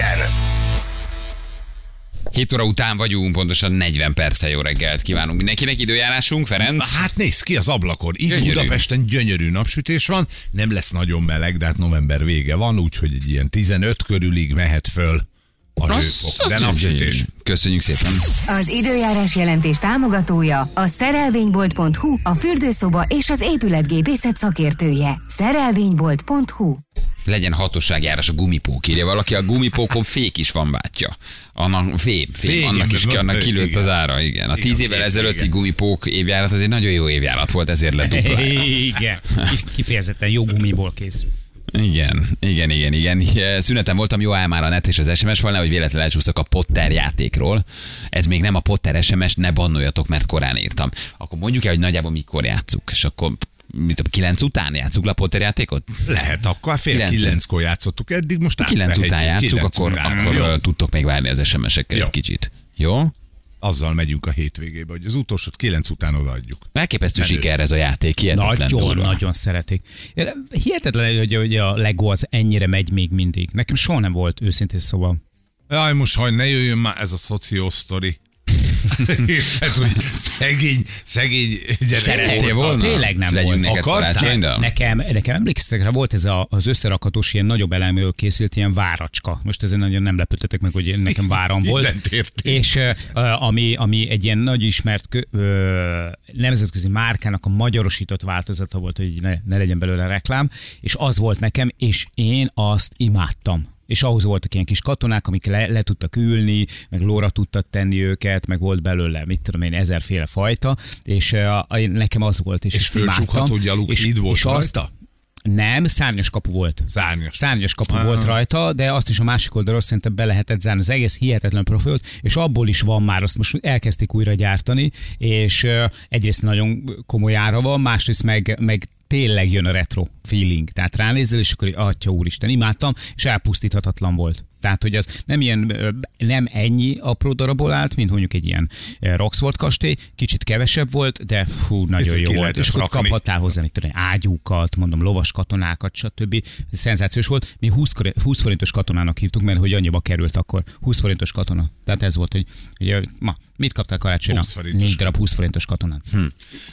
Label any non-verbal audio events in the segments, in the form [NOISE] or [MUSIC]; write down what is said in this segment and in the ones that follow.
Budapesten. 7 óra után vagyunk, pontosan 40 perce jó reggelt kívánunk mindenkinek. Időjárásunk, Ferenc? Hát nézd ki az ablakon. Itt Gyönyörű. Budapesten gyönyörű napsütés van, nem lesz nagyon meleg, de hát november vége van, úgyhogy egy ilyen 15 körülig mehet föl a hőfok. De napsütés. Köszönjük szépen. Az időjárás jelentés támogatója a szerelvénybolt.hu, a fürdőszoba és az épületgépészet szakértője. Szerelvénybolt.hu Legyen hatóságjárás a gumipók, írja valaki. A gumipókon fék is van bátya. Annak fém, fém, Fém, annak is igen, annak igen. kilőtt az ára, igen. A Igen, tíz évvel fém, ezelőtti igen. gumipók évjárat az egy nagyon jó évjárat volt, ezért [LAUGHS] lett dupla. Igen, kifejezetten jó gumiból kész. Igen, igen, igen, igen. Szünetem voltam, jó áll már a net és az SMS volna, hogy véletlenül elcsúszok a Potter játékról. Ez még nem a Potter SMS, ne bannoljatok, mert korán írtam. Akkor mondjuk el, hogy nagyjából mikor játszuk, és akkor mit tudom, kilenc után játszuk le a Potter játékot? Lehet, akkor fél Kilenc. kilenckor játszottuk eddig, most Kilenc után Kilenc akkor, után. akkor Jó. tudtok még várni az SMS-ekkel Jó. egy kicsit. Jó? Azzal megyünk a hétvégébe, hogy az utolsót kilenc után odaadjuk. Elképesztő Menő. siker ez a játék, hihetetlen Nagyon, durva. nagyon szeretik. Hihetetlen, hogy, hogy a Lego az ennyire megy még mindig. Nekem soha nem volt őszintén szóval. Jaj, most haj, ne jöjjön már ez a szoció sztori. [LAUGHS] Érted, hogy szegény, szegény gyerek Szerettél volt. volna? Tényleg nem Legyünk volt. neked Akartál? karácsonyra? Nekem, nekem emlékeztek rá, volt ez a, az összerakhatós ilyen nagyobb elemről készült ilyen váracska. Most ezen nagyon nem lepődtetek meg, hogy nekem váram volt. És uh, ami, ami egy ilyen nagy ismert kö, ö, nemzetközi márkának a magyarosított változata volt, hogy ne, ne legyen belőle reklám, és az volt nekem, és én azt imádtam. És ahhoz voltak ilyen kis katonák, amik le, le tudtak ülni, meg lóra tudtak tenni őket, meg volt belőle, mit tudom én, ezerféle fajta, és uh, nekem az volt, és, És fölcsukható gyaluk híd volt és azt, rajta? nem, szárnyas kapu volt. Szárnyas. Szárnyas kapu volt rajta, de azt is a másik oldalról szerintem be lehetett zárni. Az egész hihetetlen profi volt, és abból is van már, azt most elkezdték újra gyártani, és egyrészt nagyon komoly ára van, másrészt meg, meg tényleg jön a retro feeling. Tehát ránézel, és akkor, atya úristen, imádtam, és elpusztíthatatlan volt. Tehát, hogy az nem ilyen, nem ennyi apró darabból állt, mint mondjuk egy ilyen Roxford kastély, kicsit kevesebb volt, de fú, nagyon ki jó volt. És akkor kaphattál hozzá, mit tudom, ágyúkat, mondom, lovas katonákat, stb. Szenzációs volt. Mi 20, kor- 20 forintos katonának hívtuk, mert hogy annyiba került akkor. 20 forintos katona. Tehát ez volt, hogy, hogy ma mit kaptál karácsonyra? 20 forintos. Négy darab 20 forintos katonát. Hm.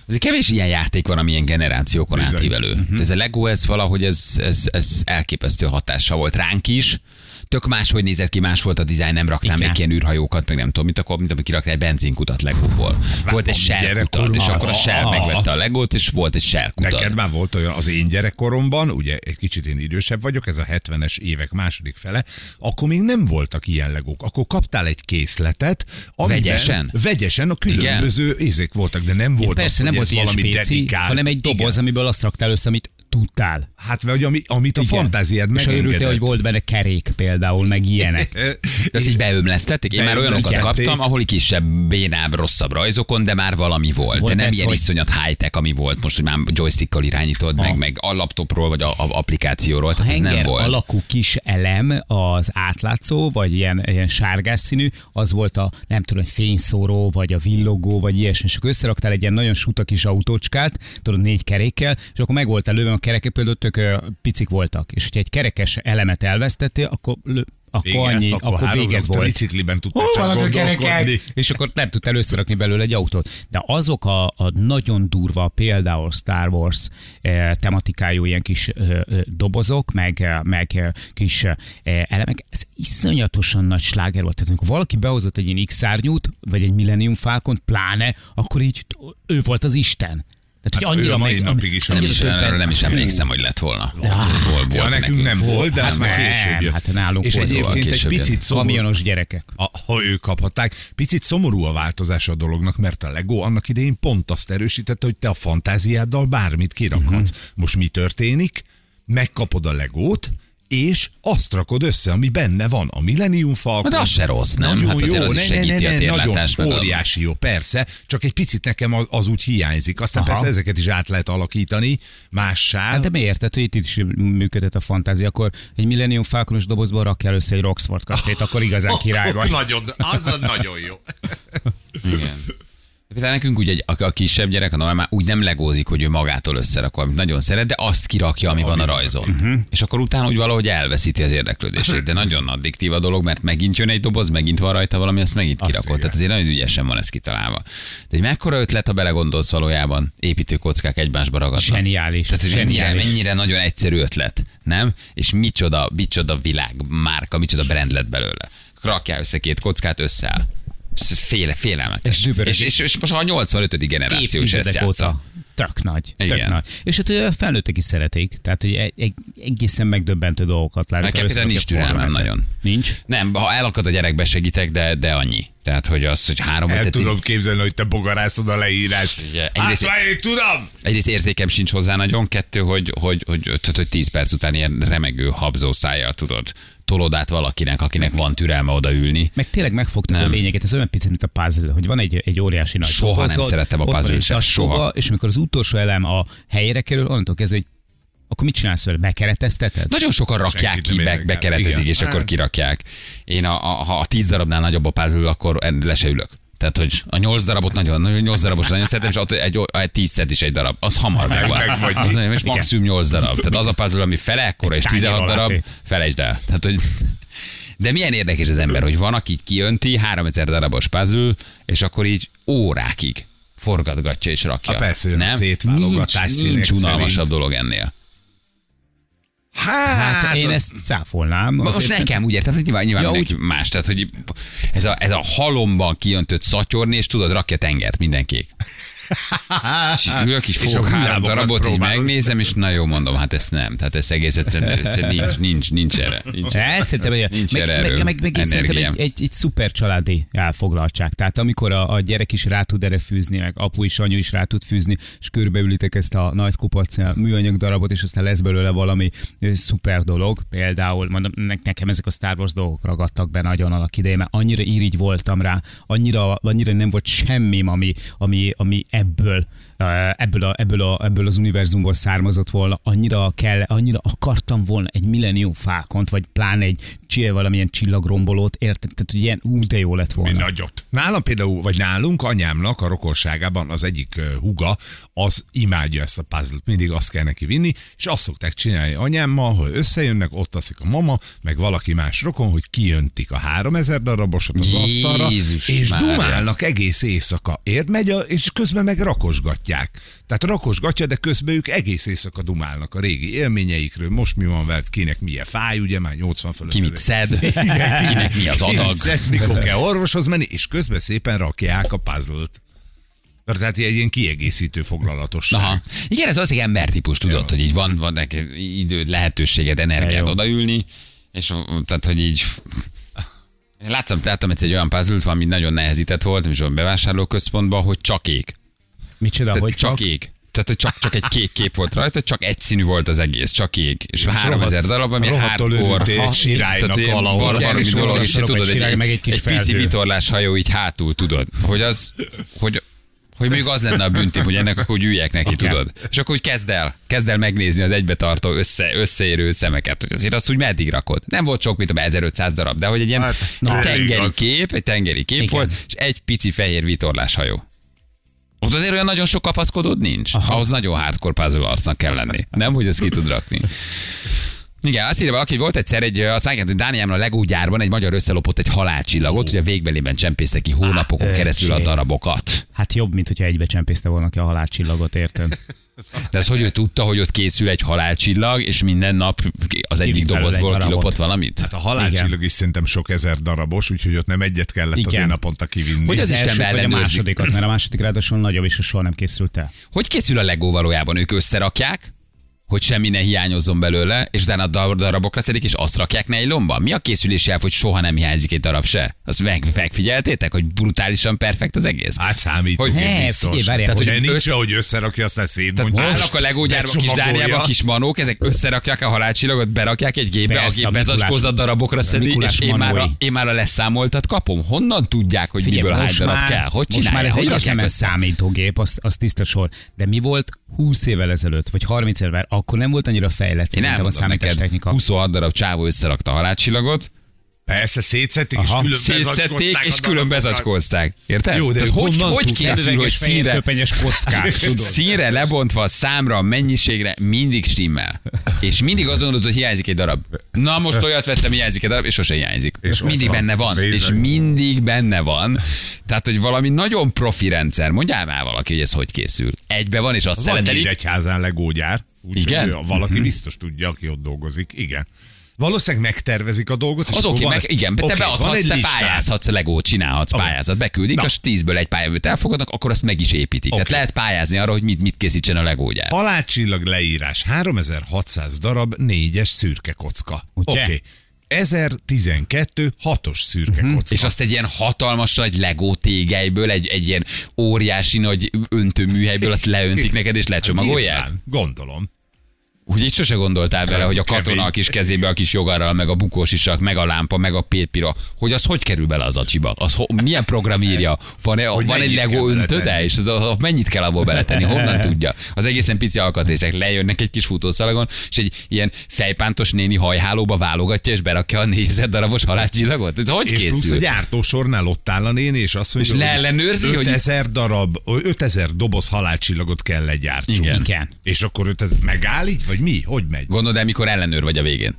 Azért kevés ilyen játék van, ami ilyen generációkon Bizony. átívelő. Uh-huh. Ez a Lego, ez valahogy ez, ez, ez elképesztő hatással volt ránk is. Tök máshogy nézett ki, más volt a dizájn, nem raktál Igen. még ilyen űrhajókat, meg nem tudom, mit akkor, mint amikor kiraktál egy benzinkutat Legóból. Volt egy shell kutat, és akkor a shell megvette a Legót, és volt egy shell kutat. Neked már volt olyan az én gyerekkoromban, ugye egy kicsit én idősebb vagyok, ez a 70-es évek második fele, akkor még nem voltak ilyen legók. Akkor kaptál egy készletet, amiben Vegyesen? Vegyesen a különböző ízék voltak, de nem volt Persze az, nem volt valami spéci, dedikált. hanem egy doboz, Igen. amiből azt raktál össze, amit tudtál. Hát vagy ami, amit a Igen. fantáziád És ha örültél, hogy volt benne kerék például, meg ilyenek. [LAUGHS] De azt így beömlesztették? Én már olyanokat kaptam, ahol kisebb, bénább, rosszabb rajzokon, de már valami volt. Volt de nem ez, ilyen hogy- iszonyat high-tech, ami volt most, hogy már joystickkal irányítod, meg, meg a laptopról, vagy a, a applikációról. Tehát ez nem volt. alakú kis elem, az átlátszó, vagy ilyen, ilyen sárgás színű, az volt a nem tudom, fényszóró, vagy a villogó, vagy ilyesmi. És akkor összeraktál egy ilyen nagyon suta kis autócskát, tudod, négy kerékkel, és akkor meg volt előve, a kerekek például tök picik voltak. És hogyha egy kerekes elemet elvesztettél, akkor akkor Igen, annyi, akkor, akkor véged volt. Tricikliben tudtál Hol csak a kerekek? És akkor nem tudtál összerakni belőle egy autót. De azok a, a nagyon durva, például Star Wars eh, tematikájú ilyen kis eh, eh, dobozok, meg, eh, meg eh, kis eh, elemek, ez iszonyatosan nagy sláger volt. Tehát amikor valaki behozott egy ilyen X-szárnyút, vagy egy Millennium Falcon, pláne, akkor így ő volt az Isten. Hát hogy ő annyira meg, napig is Nem az. is, erről nem is emlékszem, hogy lett volna. Volt, Ja, nekünk nem volt, de Hát ez már később jött. hát nálunk És egyébként egy picit szomorú, Kamionos gyerekek. a, ha ők kaphatták. Picit szomorú a változás a dolognak, mert a Lego annak idején pont azt erősítette, hogy te a fantáziáddal bármit kirakhatsz. Mhm. Uh-huh. Most mi történik? Megkapod a Legót, és azt rakod össze, ami benne van. A Millennium Falcon. De az se rossz, nem? Nagyon Hát jó, az ne, ne, ne, ne, nagyon óriási jó, persze, csak egy picit nekem az, az úgy hiányzik. Aztán Aha. persze ezeket is át lehet alakítani mássá. Hát de miért? Tehát, hogy itt is működött a fantázia. Akkor egy Millennium Falconos dobozból rakjál össze egy Roxford kastélyt, akkor igazán [LAUGHS] király vagy. Nagyon, az a nagyon jó. Igen. De nekünk ugye a, a kisebb gyerek, a normál, úgy nem legózik, hogy ő magától összerak valamit. Nagyon szeret, de azt kirakja, ami van a rajzon. Uh-huh. És akkor utána úgy valahogy elveszíti az érdeklődését. De nagyon addiktív a dolog, mert megint jön egy doboz, megint van rajta valami, azt megint Azt kirakod. igen. Tehát azért nagyon ügyesen van ez kitalálva. De egy mekkora ötlet, ha belegondolsz valójában, építőkockák egymásba ragadnak. Zseniális, Tehát, hogy mennyire, zseniális. mennyire nagyon egyszerű ötlet, nem? És micsoda, micsoda világ, márka, micsoda brand lett belőle. Rakjál össze két kockát, összeáll. Féle, félelmetes. És és, és, és most a 85. generáció is ezt játsza. óta. Tök nagy, tök Igen. nagy. És hát a felnőttek is szeretik, tehát hogy egy, egy, egészen megdöbbentő dolgokat látnak. Nekem például nincs türelmem nagyon. Nincs? Nem, ha elakad a gyerek, besegítek, de, de annyi. Tehát, hogy az, hogy három El tehát tudom képzelni, hogy te bogarászod a leírás. Ugye, Hát egyrészt- már én tudom! Egyrészt érzékem sincs hozzá nagyon, kettő, hogy, hogy, hogy, hogy, hogy 10 perc után ilyen remegő habzó szájjal tudod tolod át valakinek, akinek van türelme odaülni. Meg tényleg megfogtuk Nem. a lényeget, ez olyan picit, mint a puzzle, hogy van egy, egy óriási nagy Soha nem dobozod, szerettem a sem, zacskóba, soha. És amikor az utolsó elem a helyére kerül, onnantól kezdve, hogy akkor mit csinálsz vele? Bekeretezteted? Nagyon sokan rakják Senkit ki, be, bekeretezik, Igen. és akkor Hát. kirakják. Én a, a, ha a tíz darabnál nagyobb a puzzle, akkor le se ülök. Tehát, hogy a nyolc darabot nagyon, nagyon nyolc darabos nagyon szeretem, és ott egy, egy tíz cent is egy darab. Az hamar megvan. meg vagy. Az nagyon, és maximum nyolc darab. Tehát az a puzzle, ami fele ekkora, és Egy 16 tányér darab, felejtsd el. Tehát, hogy de milyen érdekes az ember, hogy van, aki kijönti 3000 darabos puzzle, és akkor így órákig forgatgatja és rakja. Persze, jön a nem? szétválogatás nincs, nincs unalmasabb szerint. dolog ennél. Hát, Hát én ezt cáfolnám. Most nekem úgy értem, hogy nyilván, nyilván Ja, mindenki más. Tehát, hogy ez a, ez a halomban kijöntött szatyorni, és tudod, rakja tengert mindenkék. És [LAUGHS] ülök És fogok három darabot, így próbálod. megnézem, és na jó, mondom, hát ez nem. Tehát ez egész egyszerűen, egyszerűen nincs, nincs, nincs erre. Nincs. Hát, szerintem, hogy Nincs meg, erre meg, meg, meg, energiám. egy, egy, egy szuper családi elfoglaltság. Tehát amikor a, a gyerek is rá tud erre fűzni, meg apu is, anyu is rá tud fűzni, és körbeülitek ezt a nagy kupac eh, műanyag darabot, és aztán lesz belőle valami ö, szuper dolog. Például mondom, ne- nekem ezek a Star Wars dolgok ragadtak be nagyon annak idején, mert annyira irigy voltam rá, annyira, annyira nem volt semmi, ami, ami, ami ebből. eh, ebből, a, ebből, a, ebből az univerzumból származott volna, annyira kell, annyira akartam volna egy Millennium Falcont, vagy pláne egy csill, valamilyen csillagrombolót, érted? Tehát, hogy ilyen, ú, de jó lett Mi volna. nagyot. Nálam például, vagy nálunk, anyámnak a rokonságában az egyik huga, az imádja ezt a puzzle mindig azt kell neki vinni, és azt szokták csinálni anyámmal, hogy összejönnek, ott aszik a mama, meg valaki más rokon, hogy kijöntik a 3000 darabosat az asztalra, Jézus és Mária. dumálnak egész éjszaka. Érd megy, a, és közben meg rakosgatják. Tehát rakosgatja, de közben ők egész éjszaka dumálnak a régi élményeikről. Most mi van veled, kinek milyen fáj, ugye már 80 fölött. Ki mit szed, [LAUGHS] kinek mi az adag. szed, mikor kell orvoshoz menni, és közben szépen rakják a puzzle-t. Tehát egy ilyen kiegészítő foglalatosság. Aha. Igen, ez valószínűleg embertípus, tudod, hogy így van, van neked időd, lehetőséged, energiád Jó. odaülni, és tehát, hogy így látszom, láttam egyszer egy olyan puzzle ami nagyon nehezített volt, és a bevásárlóközpontban, hogy csak ég. Micsoda, Tehát hogy csak, csak? ég. Tehát, hogy csak, csak egy kék kép volt rajta, csak egy színű volt az egész, csak ég. És 3000 darab, ami hardcore. tehát, ilyen És dolog, és tudod, egy, meg egy kis egy pici vitorlás hajó így hátul, tudod, hogy az, hogy hogy mondjuk az lenne a bünti, hogy ennek akkor úgy üljek neki, Akár. tudod. És akkor úgy kezd el, kezd el megnézni az egybetartó össze, összeérő szemeket, hogy azért azt úgy meddig rakod. Nem volt sok, mint a 1500 darab, de hogy egy ilyen hát, na, tengeri igaz. kép, egy tengeri kép Igen. volt, és egy pici fehér vitorlás hajó. Ott azért olyan nagyon sok kapaszkodód nincs. Aha. Ahhoz nagyon hardcore puzzle arcnak kell lenni. Nem, hogy ezt ki tud rakni. Igen, azt írja valaki, hogy volt egyszer egy, azt mondják, hogy Dániában a Lego gyárban egy magyar összelopott egy halálcsillagot, hogy a végbelében csempészte ki hónapokon keresztül a darabokat. Hát jobb, mint hogyha egybe csempészte volna ki a halálcsillagot, érted? De az, hogy ő tudta, hogy ott készül egy halálcsillag, és minden nap az egyik belőle dobozból egy kilopott valamit? Hát a halálcsillag is szerintem sok ezer darabos, úgyhogy ott nem egyet kellett Igen. azért naponta kivinni. Hogy az Az Isten vagy a másodikat, mert a második ráadásul nagyobb, és soha nem készült el. Hogy készül a Lego valójában? Ők összerakják, hogy semmi ne hiányozzon belőle, és utána a dar- darabokra szedik, és azt rakják nejlomba? Mi a készülési elv, hogy soha nem hiányzik egy darab se? Azt meg, megfigyeltétek, hogy brutálisan perfekt az egész? Hát számítunk, Hogy- én He, biztos. figyelj, várjál, Tehát, hogy hogy nincs, össze- hogy összerakja, aztán szétmondja. állnak a Lego gyárban, kis. Dániában, kis manók, ezek összerakják a halálcsillagot, berakják egy gépbe, Persze, a gép bezacskózat darabokra szedi, és én már, a, én már a leszámoltat kapom. Honnan tudják, hogy Figyelj, miből hány darab már- kell? Hogy Most már csinálják? ez egyes nem számítógép, az, az tiszta sor. De mi volt 20 évvel ezelőtt, vagy 30 évvel, akkor nem volt annyira fejlett Én szerintem a számítástechnika. 26 darab csávó összerakta a halálcsillagot, Persze, szétszették, és Aha. külön Szétszették, és külön bezacskózták. Érted? Jó, de Tehát hogy, honnan hogy készül, hogy Színre... kockák, [LAUGHS] tudod. színre lebontva számra, a mennyiségre mindig stimmel. És mindig azon gondolod, hogy hiányzik egy darab. Na most olyat vettem, hiányzik egy darab, és sose hiányzik. És És mindig van. benne van. És mindig benne van. Tehát, hogy valami nagyon profi rendszer. Mondjál már valaki, hogy ez hogy készül. Egybe van, és azt Van szeletelik. Nyíregyházán legógyár. Úgy, Igen? hogy Valaki biztos tudja, aki ott dolgozik. Igen. Valószínűleg megtervezik a dolgot. és Az akkor oké, van- meg, igen, te oké, van beadhatsz, te listád. pályázhatsz, legót csinálhatsz, Oké. pályázat, beküldik, Na. és tízből egy pályavőt elfogadnak, akkor azt meg is építik. Tehát Oké. lehet pályázni arra, hogy mit, mit készítsen a legógyár. Halálcsillag leírás. 3600 darab négyes szürke kocka. Oké. 1012 hatos szürke kocka. És azt egy ilyen hatalmas nagy legó tégelyből, egy, egy ilyen óriási nagy öntőműhelyből azt leöntik neked, és lecsomagolják? Nyilván, Gondolom. Úgy így sose gondoltál bele, hogy a katona a kis kezébe a kis jogarral, meg a bukós isak, meg a lámpa, meg a pépira, hogy az hogy kerül bele az acsiba? Az ho, milyen program írja? Van, Hogy van egy kell öntöde, és az, az, mennyit kell abból beletenni? Honnan [LAUGHS] tudja? Az egészen pici alkatrészek lejönnek egy kis futószalagon, és egy ilyen fejpántos néni hajhálóba válogatja, és berakja a 4000 darabos halálcsillagot. Ez hogy És plusz a készül? gyártósornál ott áll a néni, és azt mondja, És leellenőrzi, hogy- 5000 darab, 5000 doboz halálcsillagot kell legyártsunk. Igen. Igen. És akkor 5000 megáll így, vagy mi? Hogy megy? Gondold el, mikor ellenőr vagy a végén.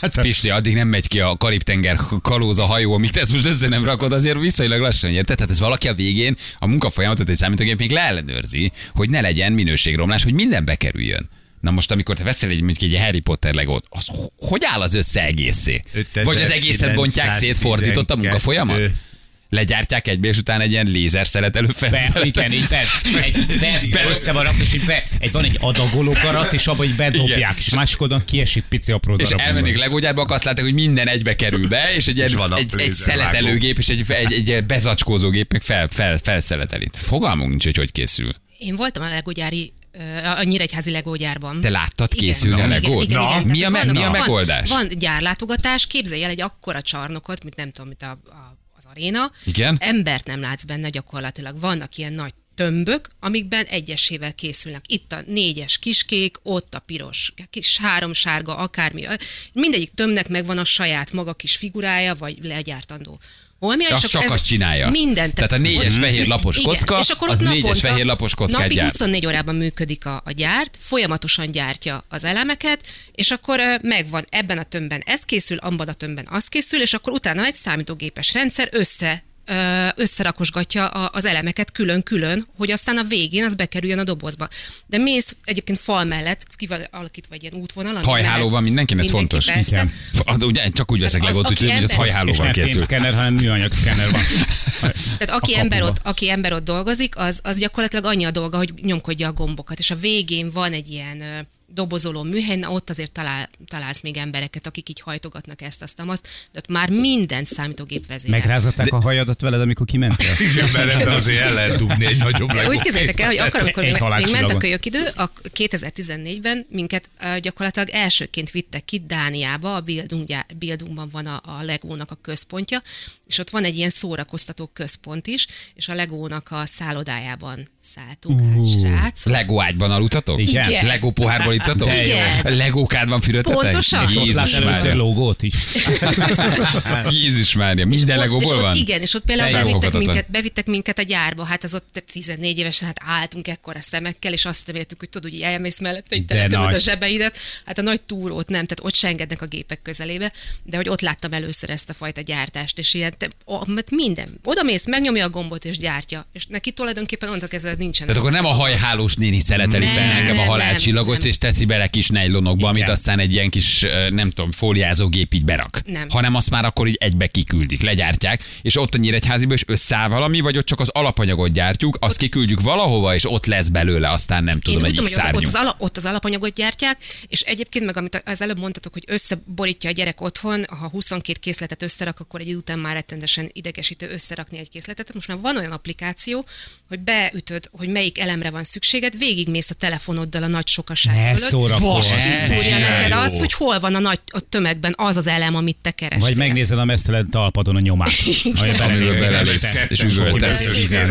Hát, Pisti, addig nem megy ki a Karib-tenger kalóz a hajó, amit ezt most össze nem rakod, azért viszonylag lassan érted? Tehát ez valaki a végén a munkafolyamatot egy számítógép még leellenőrzi, hogy ne legyen minőségromlás, hogy minden bekerüljön. Na most, amikor te veszel egy, mondjuk egy Harry Potter legót, az ho- hogy áll az össze egészé? Vagy az egészet bontják szét, fordított a munkafolyamat? Legyártják egybe, és utána egy ilyen lézerszeletelő Be, felszeletelő. igen, így be, egy, persze, össze van és így be, egy, van egy adagoló karat, és abba így bedobják, Igen. és másik oldalon kiesik pici apró És elmennék legógyárba, akkor azt látják, hogy minden egybe kerül be, és egy, ilyen, És van egy, egy lézervágó. szeletelőgép, és egy, egy, egy bezacskózógép meg fel, fel, felszeleteli. Fogalmunk nincs, hogy hogy készül. Én voltam a legógyári, a Nyíregyházi legógyárban. Te láttad Igen. készülni a Igen, legót? igen, Na, igen, mi, a, me- van- mi a van- megoldás? Van gyárlátogatás, képzelj el egy akkora csarnokot, mint nem tudom, mint a, a, aréna. Igen. Embert nem látsz benne gyakorlatilag. Vannak ilyen nagy tömbök, amikben egyesével készülnek. Itt a négyes kiskék, ott a piros, kis három sárga, akármi. Mindegyik tömbnek megvan a saját maga kis figurája, vagy legyártandó holmia. És csak azt csinálja. Mindent. Tehát a négyes fehér lapos Igen, kocka, és akkor az ott négyes fehér lapos kockát Napi gyárt. 24 órában működik a, a gyárt, folyamatosan gyártja az elemeket, és akkor megvan ebben a tömbben ez készül, abban a tömbben az készül, és akkor utána egy számítógépes rendszer össze összerakosgatja az elemeket külön-külön, hogy aztán a végén az bekerüljön a dobozba. De mész egyébként fal mellett, ki van alakítva egy ilyen útvonal. Hajháló van mindenkinek, ez Mindenki, fontos. Persze. Igen. Ugye, csak úgy veszek legót, úgyhogy hogy az hajhálóval nem készül. filmszkenner, hanem műanyag szkenner van. Tehát aki ember, ott, aki ember ott dolgozik, az, az gyakorlatilag annyi a dolga, hogy nyomkodja a gombokat, és a végén van egy ilyen dobozoló műhely, na ott azért talál, találsz még embereket, akik így hajtogatnak ezt, azt, azt, de ott már mindent számítógép vezérel. Megrázatták a hajadat veled, amikor kimentél? [LAUGHS] Igen, mert ebbe azért el lehet dugni egy nagyobb legó. Úgy képzeljétek el, hogy akkor, amikor még, még ment a kölyök idő, a 2014-ben minket uh, gyakorlatilag elsőként vittek ki Dániába, a Bildung, Bildungban van a, a Legónak a központja, és ott van egy ilyen szórakoztató központ is, és a Legónak a szállodájában szálltunk át, srácok. Legó ágyban aludtatok? Igen. Igen. Legó pohárból ittatok? De jó. A Legókádban fürödtetek? Pontosan. És ott Jézus Mária. logót is. [LAUGHS] Jézus Mária, És minden ott- legóból és van? Ott, igen, és ott például bevittek minket, bevittek minket a gyárba, hát az ott 14 évesen, hát álltunk ekkora szemekkel, és azt reméltük, hogy tudod, hogy elmész mellette, így teletömöd a zsebeidet. Hát a nagy túrót nem, tehát ott se engednek a gépek közelébe, de hogy ott láttam először ezt a fajta gyártást, és ilyen, te, o, mert minden. Oda mész, megnyomja a gombot, és gyártja. És neki tulajdonképpen onnantól kezdve nincsen. Tehát akkor nem a hajhálós néni szereteli Nem, fel nekem a halálcsillagot, nem, nem. és teszi bele kis nejlonokba, amit aztán egy ilyen kis, nem tudom, fóliázógép így berak. Nem. Hanem azt már akkor így egybe kiküldik, legyártják, és ott a nyíregyháziba is összeáll valami, vagy ott csak az alapanyagot gyártjuk, azt kiküldjük valahova, és ott lesz belőle, aztán nem tudom, Én egy tudom, hogy ott, szárnyú. ott, az ala, ott az alapanyagot gyártják, és egyébként meg, amit az előbb mondtatok, hogy összeborítja a gyerek otthon, ha 22 készletet összerak, akkor egy után már rettendesen idegesítő összerakni egy készletet. Most már van olyan applikáció, hogy beütöd, hogy melyik elemre van szükséged, végigmész a telefonoddal a nagy sokaság Ne fölött, szórakozz. és kiszúrja Ne, neked azt, hogy hol van a nagy a tömegben az az elem, amit te kerestél. Vagy megnézed a mesztelen talpadon a nyomát. [LAUGHS]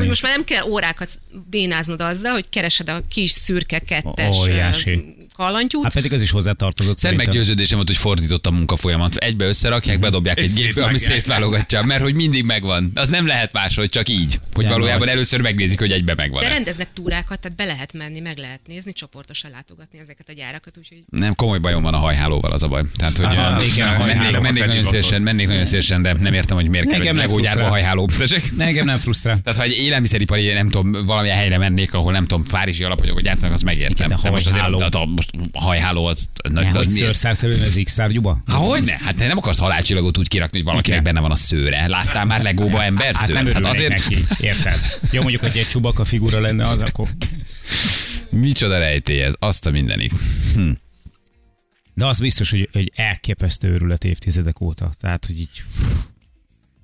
Most már nem kell órákat bénáznod azzal, hogy keresed a kis szürke kettes Óriási. Kallantyút. Hát pedig az is hozzátartozott. Szent szerintem. meggyőződésem volt, hogy fordított a munkafolyamat. Egybe összerakják, bedobják egy gépbe, ami szétválogatja, mert hogy mindig megvan. Az nem lehet máshogy, csak így. Hogy Nem valójában vagy. először megnézik, hogy egybe megvan. De rendeznek túrákat, tehát be lehet menni, meg lehet nézni, csoportosan látogatni ezeket a gyárakat, úgyhogy Nem, komoly bajom van a hajhálóval, az a baj. Tehát, hogy Aha, igen, a mennék, nagyon szélesen, mennék nagyon szélesen, de nem értem, hogy miért kell legógyárba hajháló. Engem nem frusztrál. [LAUGHS] Tehát, ha egy élelmiszeripari, nem tudom, valamilyen helyre mennék, ahol nem tudom, párizsi alapanyagokat gyártanak, azt megértem. Igen, de most azért most a hajháló az... Ne, nagy- hogy nagy- szőrszártörőn az X-szárgyúba? Há, hogy ne? Hát nem akarsz halálcsillagot úgy kirakni, hogy valakinek benne van a szőre. Láttál már legóba ember Hát nem? Hát azért neki, érted? Jó, mondjuk, hogy egy csubaka figura lenne az, akkor... micsoda rejtély ez, azt a mindenit. Hm. De az biztos, hogy, hogy elképesztő őrület évtizedek óta. Tehát, hogy így...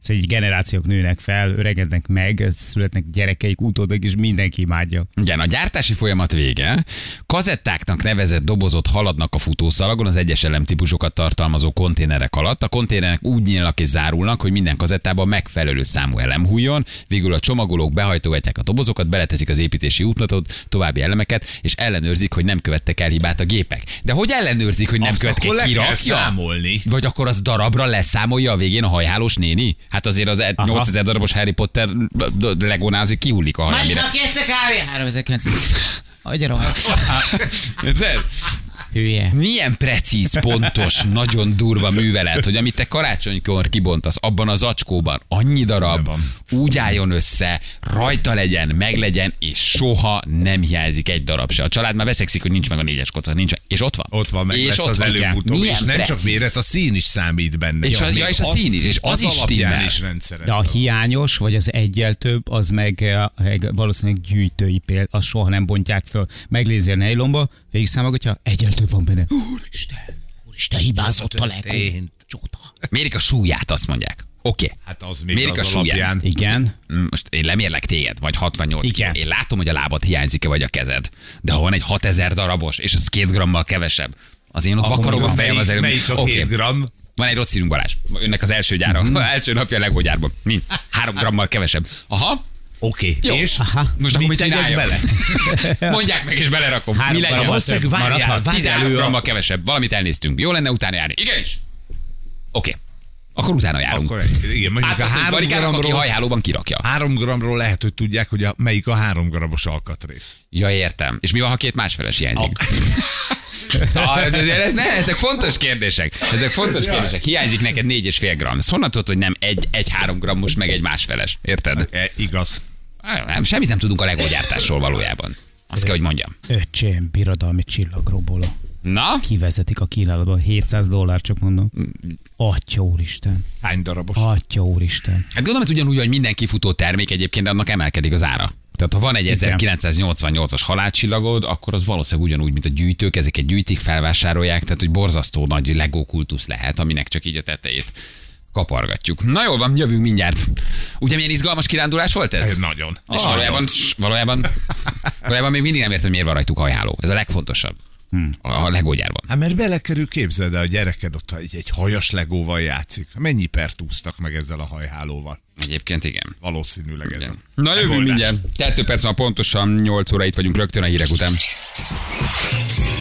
Ez így generációk nőnek fel, öregednek meg, születnek gyerekeik, utódok, és mindenki imádja. Igen, a gyártási folyamat vége. Kazettáknak nevezett dobozott haladnak a futószalagon az egyes elemtípusokat tartalmazó konténerek alatt. A konténerek úgy nyílnak és zárulnak, hogy minden kazettában megfelelő számú elem hújjon. Végül a csomagolók behajtogatják a dobozokat, beleteszik az építési útnatot, további elemeket, és ellenőrzik, hogy nem követtek el hibát a gépek. De hogy ellenőrzik, hogy nem Azt követtek Kirakja? számolni. Vagy akkor az darabra leszámolja a végén a hajhálós néni? Hát azért az Aha. 8000 darabos Harry Potter legónázik, kihullik a haja. mire- kész a kávé? [LAUGHS] 3900. Adja rohadt. [LAUGHS] Hülye. Milyen precíz, pontos, [LAUGHS] nagyon durva művelet, hogy amit te karácsonykor kibontasz abban az acskóban, annyi darab, van. úgy álljon össze, rajta legyen, meglegyen, és soha nem hiányzik egy darab se. A család már veszekszik, hogy nincs meg a négyes koca, nincs meg, és ott van. Ott van, meg és lesz ott az előbb-utóbb, és nem csak precíz. méret, a szín is számít benne. És a- ja, és a szín is, és az is alapján stimmel. is. De a hiányos, vagy az egyel több, az meg, eh, meg valószínűleg gyűjtői péld, azt soha nem bontják föl. Meglézi a nejlomba, végig számolgatja, egyel több van benne. Úristen, úristen, hibázott a történt? Csoda. Mérik a súlyát, azt mondják. Oké. Okay. Hát az még Mérik az a súlyát. alapján. Igen. Most én lemérlek téged, vagy 68 Igen. kiló. Én látom, hogy a lábad hiányzik-e, vagy a kezed. De ha van egy 6000 darabos, és az két grammal kevesebb, az én ott Akkor vakarom a fejem az előbb. Melyik a két gram? Van egy rossz színünk Balázs. Önnek az első gyára. Mhm. Mm. [LAUGHS] első napja a legógyárban. Mind. Három grammal kevesebb. Aha. Oké, Jó. és Aha. Most akkor mit tegyek bele? [LAUGHS] Mondják meg, és belerakom. Három Mi legyen? Valószínűleg várjál, várjál 13 elő a- kevesebb. Valamit elnéztünk. Jó lenne utána járni. Igenis. Oké. Akkor utána járunk. Akkor igen, mondjuk a Hát három Barikának, aki gramról, hajhálóban kirakja. három gramról lehet, hogy tudják, hogy a, melyik a három gramos alkatrész. Ja, értem. És mi van, ha két másfeles hiányzik? [LAUGHS] Szóval ezért ez, ne, ezek fontos kérdések. Ezek fontos kérdések. Hiányzik neked négy és fél gram. Ezt honnan tudod, hogy nem egy, egy három grammos, meg egy másfeles? Érted? E, igaz. Nem, semmit nem tudunk a legógyártásról valójában. Azt kell, hogy mondjam. Öcsém, birodalmi csillagroboló. Na? Kivezetik a kínálatban. 700 dollár, csak mondom. Atya úristen. Hány darabos? Atya úristen. Hát gondolom, ez ugyanúgy, hogy minden kifutó termék egyébként, de annak emelkedik az ára. Tehát ha van egy 1988-as halálcsillagod, akkor az valószínűleg ugyanúgy, mint a gyűjtők, ezeket gyűjtik, felvásárolják, tehát hogy borzasztó nagy Lego kultusz lehet, aminek csak így a tetejét kapargatjuk. Na jól van, jövünk mindjárt. Ugye milyen izgalmas kirándulás volt ez? Ez nagyon. És valójában, valójában, valójában még mindig nem értem, miért van rajtuk hajháló. Ez a legfontosabb. Hmm. A legógyárban. Hát mert belekerül, képzeld el, a gyereked ott egy, egy hajas legóval játszik. Mennyi pert úsztak meg ezzel a hajhálóval? Egyébként igen. Valószínűleg ez. igen. a Na jövünk mindjárt. Kettő perc van pontosan, 8 óra itt vagyunk rögtön a hírek után.